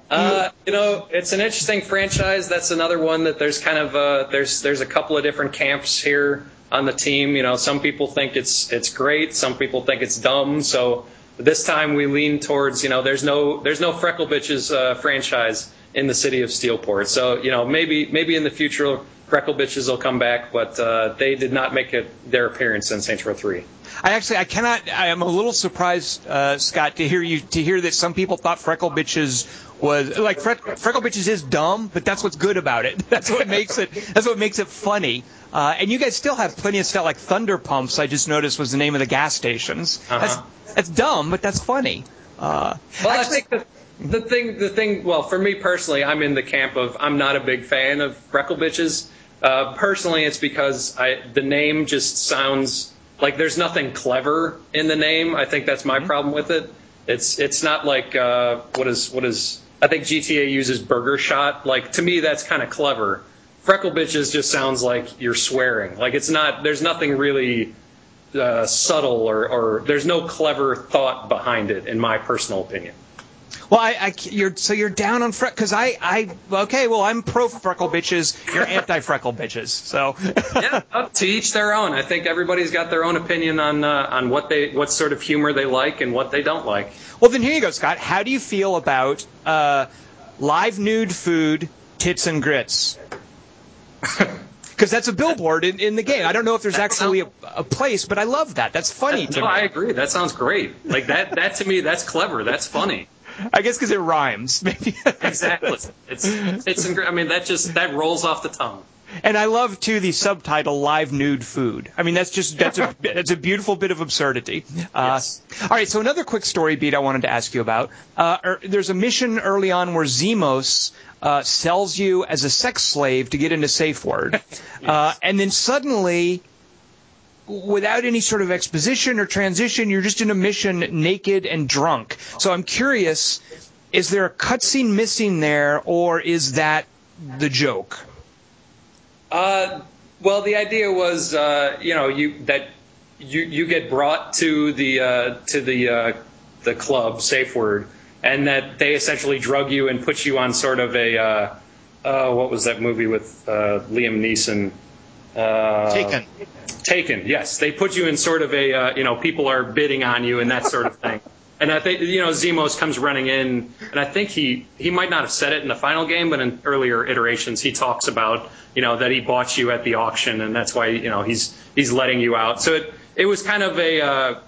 S3: uh, you know, it's an interesting franchise. That's another one that there's kind of uh, there's there's a couple of different camps here on the team. You know, some people think it's it's great, some people think it's dumb. So this time we lean towards you know there's no there's no freckle bitches uh, franchise in the city of Steelport. So you know maybe maybe in the future freckle bitches will come back, but uh, they did not make it, their appearance in Saints Row Three.
S2: I actually I cannot. I am a little surprised, uh, Scott, to hear you to hear that some people thought Freckle Bitches was like Fre- Freckle Bitches is dumb, but that's what's good about it. That's what makes it. That's what makes it funny. Uh, and you guys still have plenty of stuff like Thunder Pumps. I just noticed was the name of the gas stations. Uh-huh. That's that's dumb, but that's funny. Uh,
S3: well, actually, I think the, the thing the thing. Well, for me personally, I'm in the camp of I'm not a big fan of Freckle Bitches. Uh, personally, it's because I the name just sounds like there's nothing clever in the name. I think that's my mm-hmm. problem with it. It's it's not like uh, what is what is I think GTA uses burger shot. Like to me that's kind of clever. Freckle bitches just sounds like you're swearing. Like it's not. There's nothing really uh, subtle or, or there's no clever thought behind it, in my personal opinion.
S2: Well, I, I you're so you're down on freckle because I I okay. Well, I'm pro freckle bitches. You're anti freckle bitches. So
S3: yeah, uh, to each their own. I think everybody's got their own opinion on uh, on what they what sort of humor they like and what they don't like.
S2: Well, then here you go, Scott. How do you feel about uh, live nude food, tits and grits? Because that's a billboard in, in the game. I don't know if there's actually a, a place, but I love that. That's funny to
S3: no,
S2: me.
S3: I agree. That sounds great. Like that. That to me, that's clever. That's funny.
S2: I guess because it rhymes, maybe.
S3: Exactly. It's it's. I mean, that just that rolls off the tongue.
S2: And I love too the subtitle "Live Nude Food." I mean, that's just that's a that's a beautiful bit of absurdity. Uh,
S3: Yes.
S2: All right, so another quick story beat I wanted to ask you about. Uh, er, there's a mission early on where Zimos uh, sells you as a sex slave to get into safe word, uh, and then suddenly. Without any sort of exposition or transition, you're just in a mission naked and drunk. So I'm curious, is there a cutscene missing there, or is that the joke?
S3: Uh, well, the idea was, uh, you know, you that you you get brought to the uh, to the uh, the club, safe word, and that they essentially drug you and put you on sort of a uh, uh, what was that movie with Liam Neeson? Uh,
S2: Taken.
S3: Taken. Yes, they put you in sort of a uh, you know people are bidding on you and that sort of thing. And I think you know Zimos comes running in, and I think he he might not have said it in the final game, but in earlier iterations he talks about you know that he bought you at the auction, and that's why you know he's he's letting you out. So it it was kind of a uh,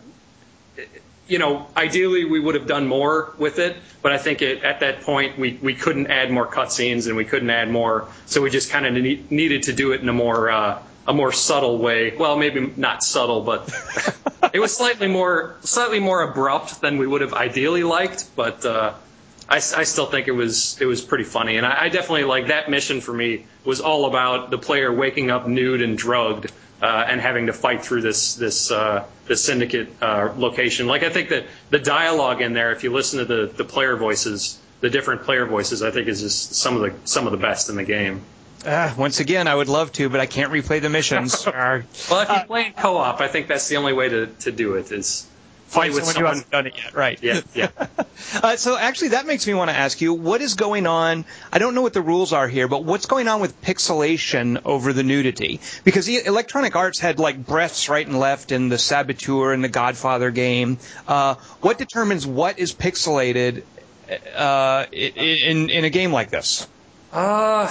S3: you know ideally we would have done more with it, but I think it, at that point we we couldn't add more cutscenes and we couldn't add more, so we just kind of ne- needed to do it in a more uh, a more subtle way. Well, maybe not subtle, but it was slightly more slightly more abrupt than we would have ideally liked. But uh, I, I still think it was it was pretty funny, and I, I definitely like that mission for me was all about the player waking up nude and drugged. Uh, and having to fight through this this uh, this syndicate uh, location, like I think that the dialogue in there, if you listen to the, the player voices, the different player voices, I think is just some of the some of the best in the game.
S2: Uh, once again, I would love to, but I can't replay the missions.
S3: Well, if you play in co-op, I think that's the only way to, to do it is play
S2: find
S3: with
S2: someone who hasn't done it yet, right?
S3: Yeah, yeah.
S2: Uh, so actually, that makes me want to ask you, what is going on? I don't know what the rules are here, but what's going on with pixelation over the nudity? Because the Electronic Arts had like breasts right and left in the Saboteur and the Godfather game. Uh, what determines what is pixelated uh, in in a game like this?
S3: Uh,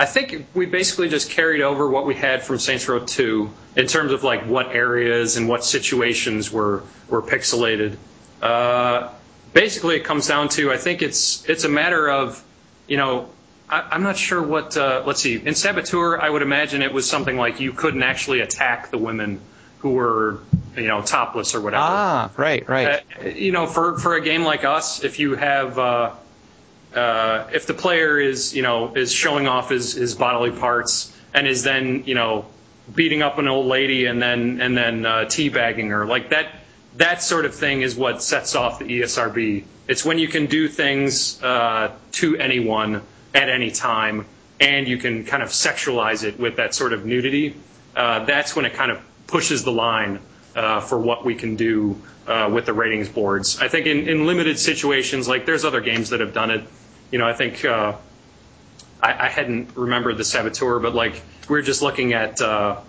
S3: I think we basically just carried over what we had from Saints Row 2 in terms of like what areas and what situations were were pixelated. Uh, basically, it comes down to I think it's it's a matter of you know I, I'm not sure what uh, let's see in Saboteur I would imagine it was something like you couldn't actually attack the women who were you know topless or whatever.
S2: Ah, right, right.
S3: Uh, you know, for for a game like us, if you have uh, uh, if the player is you know is showing off his, his bodily parts and is then you know beating up an old lady and then and then uh, teabagging her like that that sort of thing is what sets off the ESRB. It's when you can do things uh, to anyone at any time and you can kind of sexualize it with that sort of nudity. Uh, that's when it kind of pushes the line uh, for what we can do uh, with the ratings boards. I think in, in limited situations, like there's other games that have done it. You know, I think uh, I, I hadn't remembered the Saboteur, but like we were just looking at uh,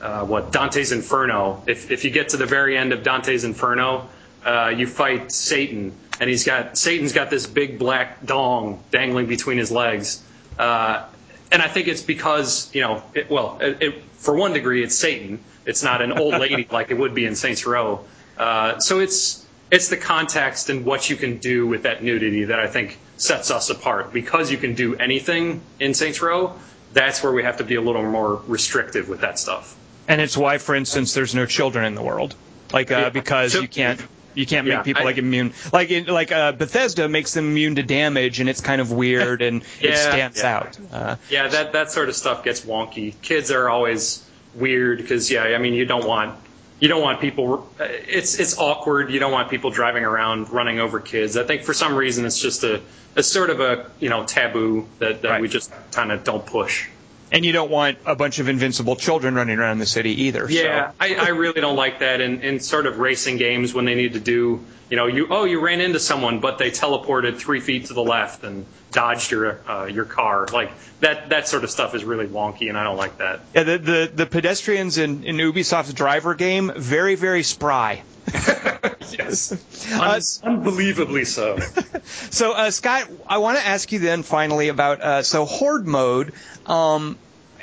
S3: uh, what Dante's Inferno. If if you get to the very end of Dante's Inferno, uh, you fight Satan, and he's got Satan's got this big black dong dangling between his legs. Uh, and I think it's because you know, it, well, it, it, for one degree, it's Satan. It's not an old lady like it would be in Saints Row. Uh, so it's it's the context and what you can do with that nudity that I think sets us apart. Because you can do anything in Saints Row, that's where we have to be a little more restrictive with that stuff.
S2: And it's why, for instance, there's no children in the world, like uh, because you can't you can't
S3: Yeah,
S2: make people
S3: I-
S2: like immune like in, like uh, Bethesda makes them immune to damage, and it's kind of weird and it stands
S3: yeah.
S2: out. Uh,
S3: Yeah, that that sort of stuff gets wonky. Kids are always weird because yeah, I mean you don't want you don't want people. It's it's awkward. You don't want people driving around running over kids. I think for some reason it's just a a sort of a you know taboo that, that
S2: Right.
S3: we just kind of don't push.
S2: And you don't want a bunch of invincible children running around the city either.
S3: Yeah,
S2: so.
S3: I, I really don't like that in, in sort of racing games when they need to do, you know, you oh you ran into someone, but they teleported three feet to the left and dodged your uh, your car. Like that that sort of stuff is really wonky, and I don't like that.
S2: Yeah, the the, the pedestrians in, in Ubisoft's driver game very very spry.
S3: yes, Un- unbelievably so.
S2: so uh, Scott, I want to ask you then finally about uh, so horde mode. Um,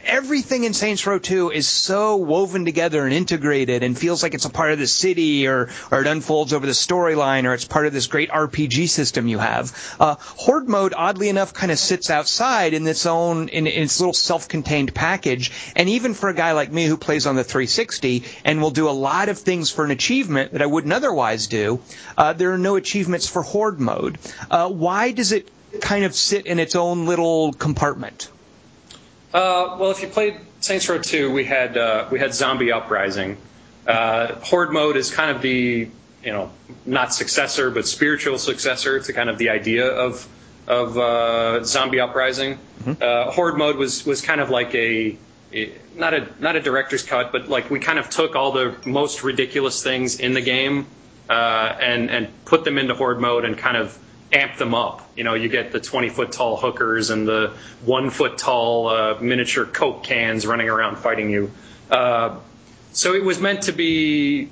S2: everything in Saints Row 2 is so woven together and integrated and feels like it's a part of the city or, or it unfolds over the storyline or it's part of this great RPG system you have. Uh, Horde mode, oddly enough, kind of sits outside in its own, in, in its little self-contained package. And even for a guy like me who plays on the 360 and will do a lot of things for an achievement that I wouldn't otherwise do, uh, there are no achievements for Horde mode. Uh, why does it kind of sit in its own little compartment?
S3: Uh, well, if you played Saints Row 2, we had uh, we had Zombie Uprising. Uh, Horde mode is kind of the you know not successor but spiritual successor to kind of the idea of of uh, Zombie Uprising. Mm-hmm. Uh, Horde mode was was kind of like a, a not a not a director's cut, but like we kind of took all the most ridiculous things in the game uh, and and put them into Horde mode and kind of amp them up. You know, you get the 20 foot tall hookers and the one foot tall uh, miniature Coke cans running around fighting you. Uh, so it was meant to be,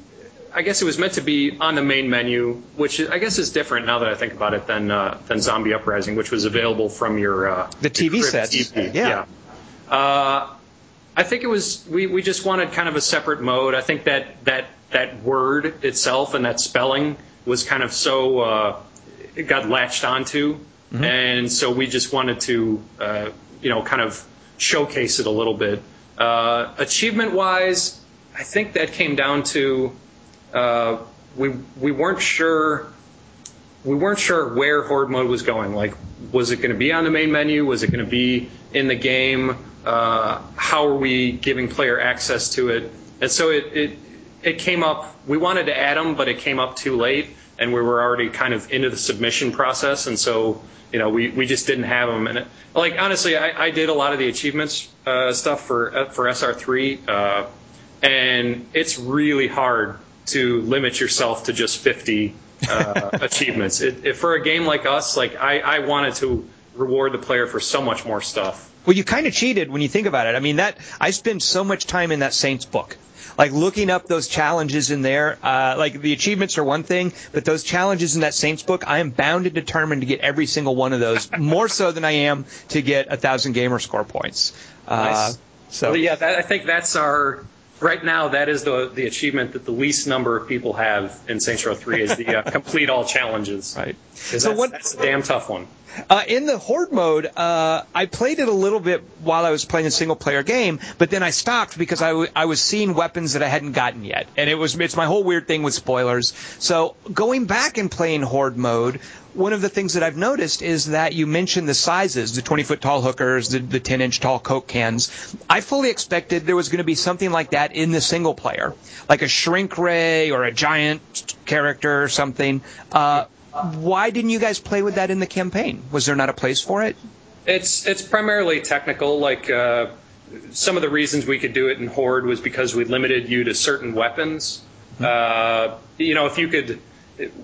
S3: I guess it was meant to be on the main menu, which I guess is different now that I think about it than uh, than Zombie Uprising, which was available from your uh,
S2: the TV sets.
S3: Yeah. yeah. Uh, I think it was we, we just wanted kind of a separate mode. I think that that that word itself and that spelling was kind of so uh, it got latched onto, mm-hmm. and so we just wanted to, uh, you know, kind of showcase it a little bit. Uh, achievement wise, I think that came down to uh, we we weren't sure we weren't sure where horde mode was going. Like, was it going to be on the main menu? Was it going to be in the game? Uh, how are we giving player access to it? And so it, it it came up. We wanted to add them, but it came up too late and we were already kind of into the submission process, and so you know we, we just didn't have them. And it, like honestly, I, I did a lot of the achievements uh, stuff for uh, for SR3, uh, and it's really hard to limit yourself to just 50 uh, achievements. It, it, for a game like us, like I, I wanted to reward the player for so much more stuff.
S2: Well, you kind of cheated when you think about it. I mean, that I spent so much time in that Saints book like looking up those challenges in there. Uh, like the achievements are one thing, but those challenges in that Saints book, I am bound and determined to get every single one of those, more so than I am to get a thousand gamer score points. Uh.
S3: So well, yeah, that, I think that's our right now. That is the the achievement that the least number of people have in Saints Row Three is the uh, complete all challenges.
S2: Right.
S3: So that's, what, that's a damn tough one.
S2: Uh, in the horde mode, uh, I played it a little bit while I was playing a single player game, but then I stopped because I, w- I was seeing weapons that I hadn't gotten yet, and it was it's my whole weird thing with spoilers. So going back and playing horde mode, one of the things that I've noticed is that you mentioned the sizes, the 20 foot tall hookers, the, the 10 inch tall Coke cans. I fully expected there was going to be something like that in the single player, like a shrink ray or a giant character or something. Uh, why didn't you guys play with that in the campaign? Was there not a place for it?
S3: It's it's primarily technical. Like uh, some of the reasons we could do it in Horde was because we limited you to certain weapons. Mm-hmm. Uh, you know, if you could,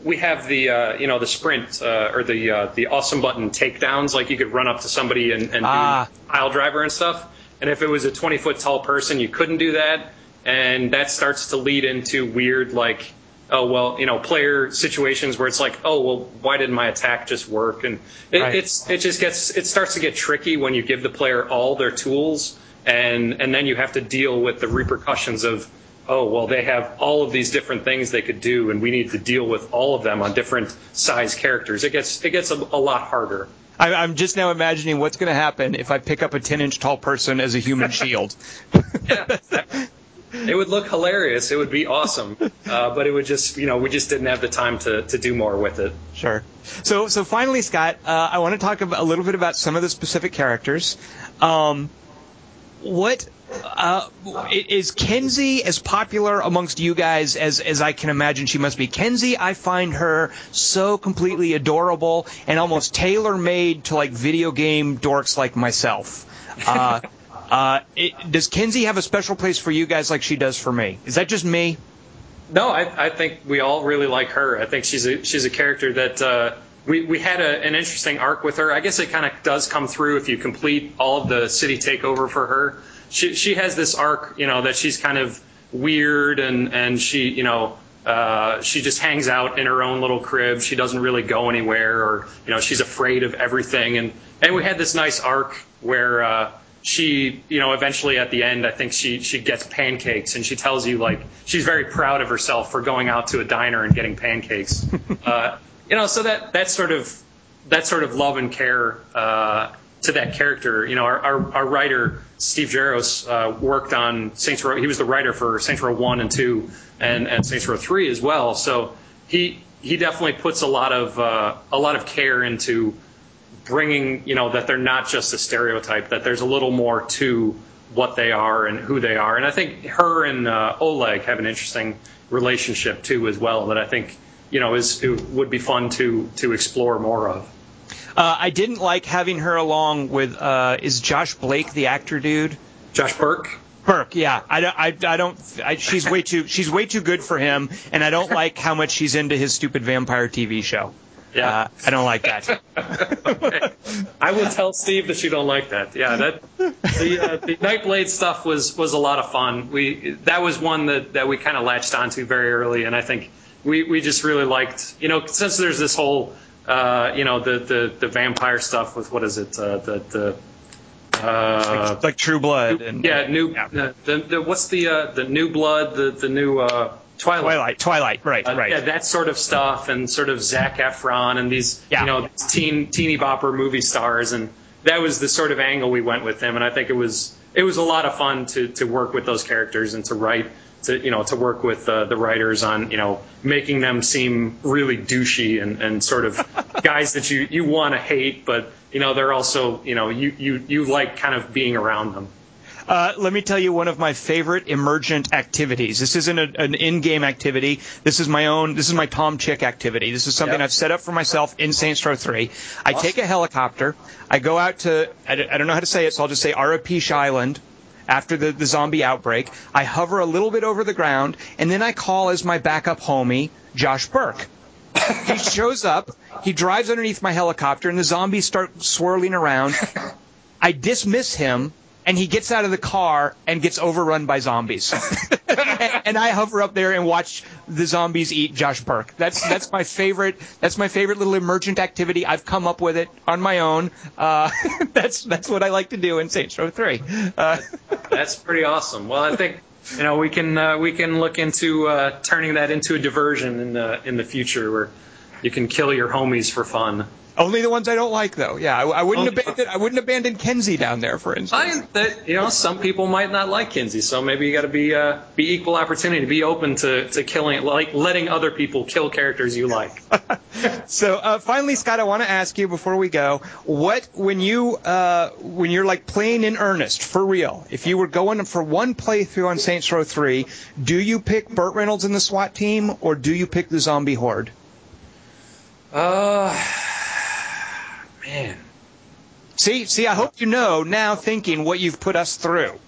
S3: we have the uh, you know the sprint uh, or the uh, the awesome button takedowns. Like you could run up to somebody and, and ah. do pile driver and stuff. And if it was a 20 foot tall person, you couldn't do that. And that starts to lead into weird like oh well, you know, player situations where it's like, oh well, why didn't my attack just work? And it, right. it's it just gets it starts to get tricky when you give the player all their tools, and and then you have to deal with the repercussions of. Oh well, they have all of these different things they could do, and we need to deal with all of them on different size characters. It gets it gets a, a lot harder.
S2: I'm just now imagining what's going to happen if I pick up a 10 inch tall person as a human shield.
S3: yeah, it would look hilarious. It would be awesome. Uh, but it would just, you know, we just didn't have the time to, to do more with it.
S2: Sure. So, so finally, Scott, uh, I want to talk a little bit about some of the specific characters. Um, what uh, is Kinzie as popular amongst you guys as as I can imagine she must be? Kinzie, I find her so completely adorable and almost tailor made to like video game dorks like myself. Uh, Uh, it, does Kinzie have a special place for you guys like she does for me? Is that just me?
S3: No, I, I think we all really like her. I think she's a she's a character that uh, we we had a, an interesting arc with her. I guess it kind of does come through if you complete all of the city takeover for her. She she has this arc, you know, that she's kind of weird and and she you know uh, she just hangs out in her own little crib. She doesn't really go anywhere, or you know, she's afraid of everything. And and we had this nice arc where uh, she, you know, eventually at the end, I think she she gets pancakes, and she tells you like she's very proud of herself for going out to a diner and getting pancakes. uh, you know, so that that sort of that sort of love and care uh, to that character. You know, our our, our writer Steve Jaros uh, worked on Saints Row. He was the writer for Saints Row one and two, and and Saints Row three as well. So he he definitely puts a lot of uh, a lot of care into bringing you know that they're not just a stereotype. That there's a little more to what they are and who they are. And I think her and uh, Oleg have an interesting relationship too as well. That I think you know is would be fun to to explore more of.
S2: Uh, I didn't like having her along with uh, is Josh Blake the actor dude?
S3: Josh Burke.
S2: Burke, yeah, I, don't- I, I don't. I, she's way too. She's way too good for him, and I don't like how much she's into his stupid vampire TV show.
S3: Yeah.
S2: Uh, I don't like that.
S3: okay. I will tell Steve that you don't like that. Yeah, that the uh, the Nightblade stuff was was a lot of fun. We that was one that that we kind of latched onto very early, and I think we we just really liked. You know, since there's this whole uh, you know the, the the vampire stuff with what is it uh, the the uh,
S2: like True Blood and
S3: yeah new
S2: yeah.
S3: The, the, the what's the uh, the new blood the the new uh, Twilight.
S2: Twilight, Twilight, right,
S3: Uh,
S2: right.
S3: Yeah, that sort of stuff, and sort of Zac Efron and these,
S2: Yeah.
S3: you know, these teen teeny bopper movie stars, and that was the sort of angle we went with them, and I think it was it was a lot of fun to to work with those characters and to write to you know to work with uh, the writers on you know making them seem really douchey and and sort of guys that you you want to hate, but you know they're also you know you you you like kind of being around them.
S2: Uh, let me tell you one of my favorite emergent activities. This isn't a, an in-game activity. This is my own. This is my Tom Chick activity. This is something
S3: Yep.
S2: I've set up for myself in Saints Row 3. I take a helicopter. I go out to. I don't I don't know how to say it, so I'll just say Arapish Island. After the, the zombie outbreak, I hover a little bit over the ground, and then I call as my backup homie, Josh Burke. he shows up, he drives underneath my helicopter, and the zombies start swirling around. I dismiss him, and he gets out of the car and gets overrun by zombies. and, and I hover up there and watch the zombies eat Josh Burke. That's that's my favorite. That's my favorite little emergent activity. I've come up with it on my own. Uh, that's that's what I like to do in Saints Row Three. Uh,
S3: That's pretty awesome. Well, I think you know we can uh, we can look into uh, turning that into a diversion in the in the future where you can kill your homies for fun.
S2: only the ones I don't like, though. Yeah, I, I wouldn't
S3: Oh.
S2: abandon. I wouldn't abandon Kinzie down there, for instance.
S3: I, that you know some people might not like Kinzie, so maybe you got to be uh, be equal opportunity, be open to, to killing like letting other people kill characters you like.
S2: So uh, finally, Scott, I want to ask you before we go, what when you uh, when you're like playing in earnest for real, if you were going for one playthrough on Saints Row Three, do you pick Burt Reynolds and the SWAT team, or do you pick the zombie horde?
S3: Uh, man,
S2: See, see, I hope you know now, thinking what you've put us through.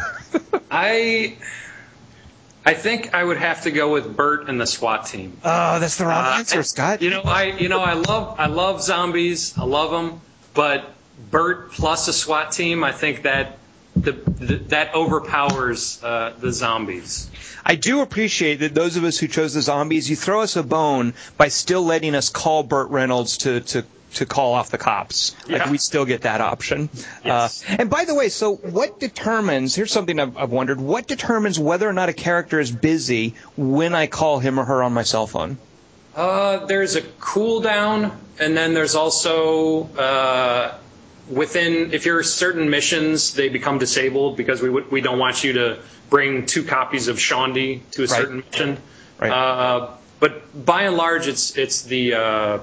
S3: I I think I would have to go with Burt and the SWAT team.
S2: Oh, that's the wrong
S3: Uh,
S2: answer, Scott.
S3: You know, I you know I love I love zombies. I love them, but Burt plus a SWAT team, I think that the, the that overpowers uh, the zombies.
S2: I do appreciate that those of us who chose the zombies, you throw us a bone by still letting us call Burt Reynolds to to to call off the cops. Like
S3: Yeah.
S2: we still get that option.
S3: Yes.
S2: Uh, and by the way, so what determines? Here's something I've, I've wondered: what determines whether or not a character is busy when I call him or her on my cell phone?
S3: Uh, there's a cooldown, and then there's also uh, within if you're certain missions, they become disabled because we we don't want you to bring two copies of Shaundi to a
S2: Right.
S3: certain mission.
S2: Right.
S3: Uh, but by and large, it's it's the uh,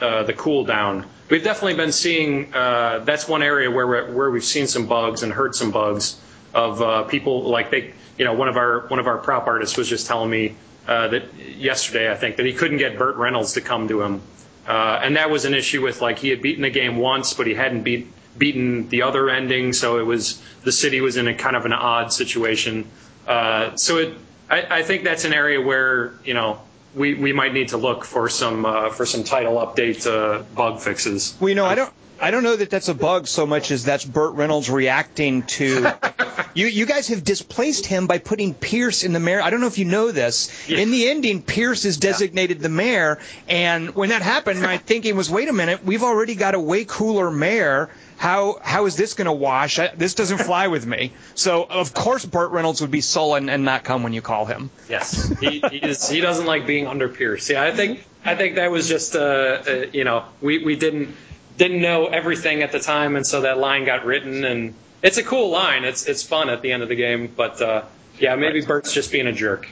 S3: uh, the cooldown. We've definitely been seeing uh, that's one area where we're, where we've seen some bugs and heard some bugs of uh, people like they you know one of our one of our prop artists was just telling me uh, that yesterday I think that he couldn't get Burt Reynolds to come to him, uh, and that was an issue with like he had beaten the game once but he hadn't beat beaten the other ending, so it was the city was in a kind of an odd situation. Uh, so it, I, I think that's an area where you know we, we might need to look for some uh, for some title update uh, bug fixes.
S2: Well, you know, I don't I don't know that that's a bug so much as that's Burt Reynolds reacting to. you you guys have displaced him by putting Pierce in the mayor. I don't know if you know this.
S3: Yeah.
S2: In the ending, Pierce is designated the mayor, and when that happened, my thinking was, wait a minute, we've already got a way cooler mayor. How how is this going to wash? I, this doesn't fly with me. So of course Burt Reynolds would be sullen and not come when you call him.
S3: Yes, he, he is. He doesn't like being under Pierce. Yeah, I think I think that was just uh, uh, you know we, we didn't didn't know everything at the time, and so that line got written, and it's a cool line. It's it's fun at the end of the game, but uh, yeah, maybe Burt's just being a jerk.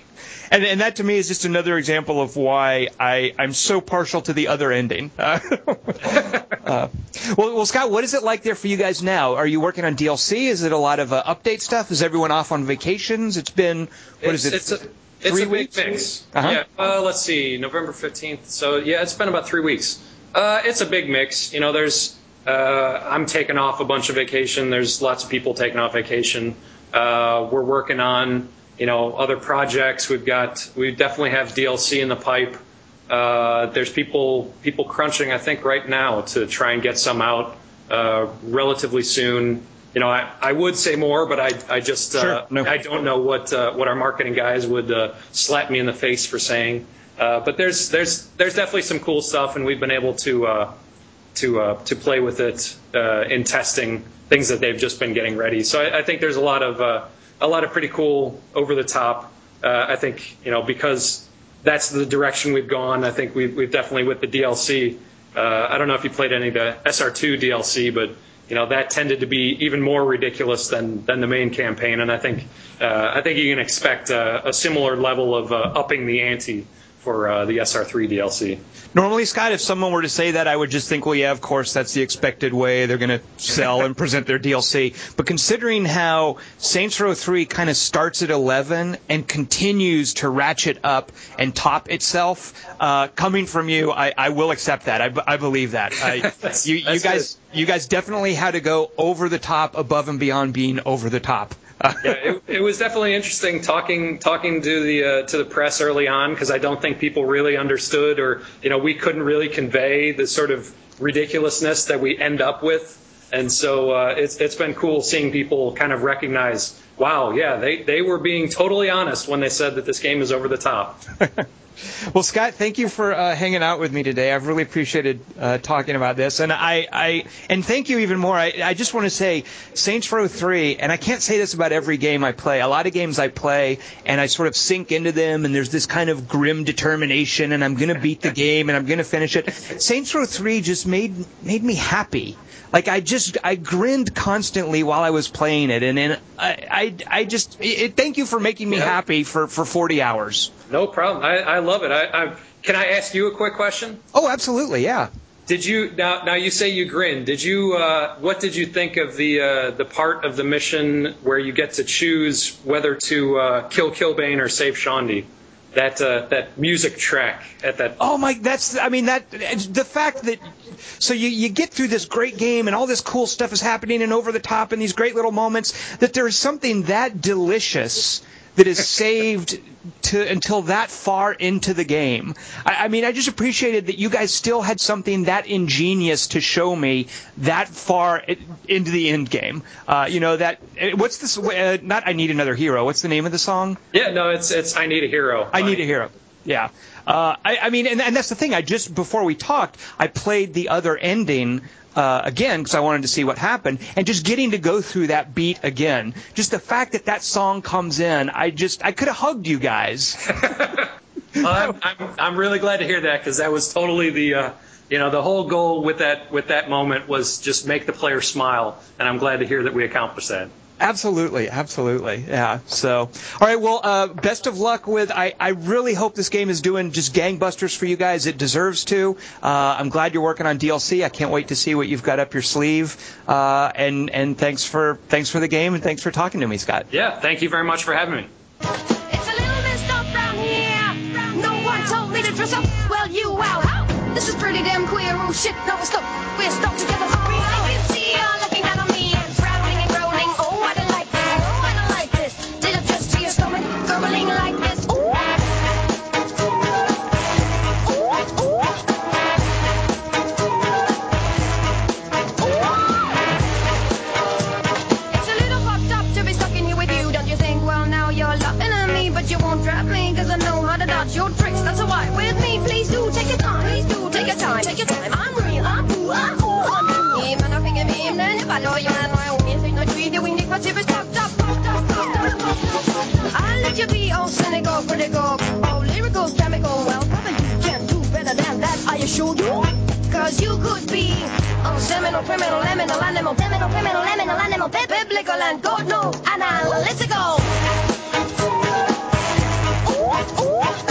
S2: And, and that to me is just another example of why I, I'm so partial to the other ending. Uh, uh, well, well, Scott, what is it like there for you guys now? Are you working on DLC? Is it a lot of uh, update stuff? Is everyone off on vacations? It's been what is
S3: it's,
S2: it?
S3: It's a, it's
S2: three
S3: a big
S2: weeks?
S3: mix.
S2: Uh-huh.
S3: Yeah. Uh, let's see, November fifteenth. So yeah, it's been about three weeks. Uh, it's a big mix. You know, there's uh, I'm taking off a bunch of vacation. There's lots of people taking off vacation. Uh, we're working on you know other projects. We've got we definitely have DLC in the pipe. Uh, there's people people crunching, I think, right now to try and get some out uh, relatively soon. You know, I, I would say more, but I, I just uh,
S2: no.
S3: I don't know what uh, what our marketing guys would uh, slap me in the face for saying. Uh, but there's there's there's definitely some cool stuff, and we've been able to uh, to uh, to play with it uh, in testing things that they've just been getting ready. So I, I think there's a lot of uh, a lot of pretty cool over the top. Uh, I think you know because that's the direction we've gone. I think we've, we've definitely with the DLC. I don't know if you played any of the SR2 DLC, but you know that tended to be even more ridiculous than than the main campaign. And I think I think you can expect uh, a similar level of upping the ante for uh, the SR3 DLC.
S2: Normally, Scott, if someone were to say that, I would just think, well, yeah, of course, that's the expected way they're going to sell and present their DLC. But considering how Saints Row 3 kind of starts at 11 and continues to ratchet up and top itself, uh, coming from you, I, I will accept that. I, b- I believe that. I, you, you guys, you guys definitely had to go over the top, above and beyond being over the top.
S3: Yeah, it, it was definitely interesting talking talking to the uh, to the press early on because I don't think people really understood or you know we couldn't really convey the sort of ridiculousness that we end up with, and so uh, it's it's been cool seeing people kind of recognize, wow, yeah, they they were being totally honest when they said that this game is over the top.
S2: Well, Scott, thank you for uh, hanging out with me today. I've really appreciated uh, talking about this, and I, I, and thank you even more. I, I just want to say, Saints Row Three, and I can't say this about every game I play. A lot of games I play, and I sort of sink into them, and there's this kind of grim determination, and I'm going to beat the game, and I'm going to finish it. Saints Row Three just made made me happy. Like I just I grinned constantly while I was playing it, and then I, I, I just it, thank you for making me
S3: Yeah.
S2: happy for for 40 hours.
S3: No problem. I, I love it. I, I can I ask you a quick question?
S2: Oh, absolutely, yeah.
S3: Did you now? Now you say you grinned. Did you? Uh, what did you think of the uh, the part of the mission where you get to choose whether to uh, kill Killbane or save Shaundi? That uh, that music track at that.
S2: Oh my, that's I mean that the fact that so you you get through this great game and all this cool stuff is happening and over the top and these great little moments that there is something that delicious that is saved to until that far into the game. I, I mean, I just appreciated that you guys still had something that ingenious to show me that far into the end game. Uh, you know that what's this? Uh, not I need another hero. What's the name of the song?
S3: Yeah, no, it's it's I need a hero.
S2: I need a hero. Yeah. Uh, I, I mean, and, and that's the thing. I just before we talked, I played the other ending uh, again because I wanted to see what happened, and just getting to go through that beat again. Just the fact that that song comes in, I just I could have hugged you guys.
S3: I'm, I'm I'm really glad to hear that because that was totally the. Uh, you know the whole goal with that with that moment was just make the player smile, and I'm glad to hear that we accomplished that.
S2: Absolutely, absolutely, yeah. So, all right, well, uh, best of luck with. I, I really hope this game is doing just gangbusters for you guys. It deserves to. Uh, I'm glad you're working on DLC. I can't wait to see what you've got up your sleeve. Uh, and and thanks for thanks for the game and thanks for talking to me, Scott.
S3: Yeah, thank you very much for having me.
S1: It's a little messed up round here. No one told me to dress up. Well, you wow. This is pretty damn queer. Oh shit, no, we're stuck. We're stuck together. Oh, traveling like you be all cynical, critical, all lyrical, chemical? Well, probably you can do better than that, I assure you. Cause you could be a seminal, criminal, liminal, animal, seminal, criminal, liminal, animal, biblical, and God knows, analytical. Ooh, ooh.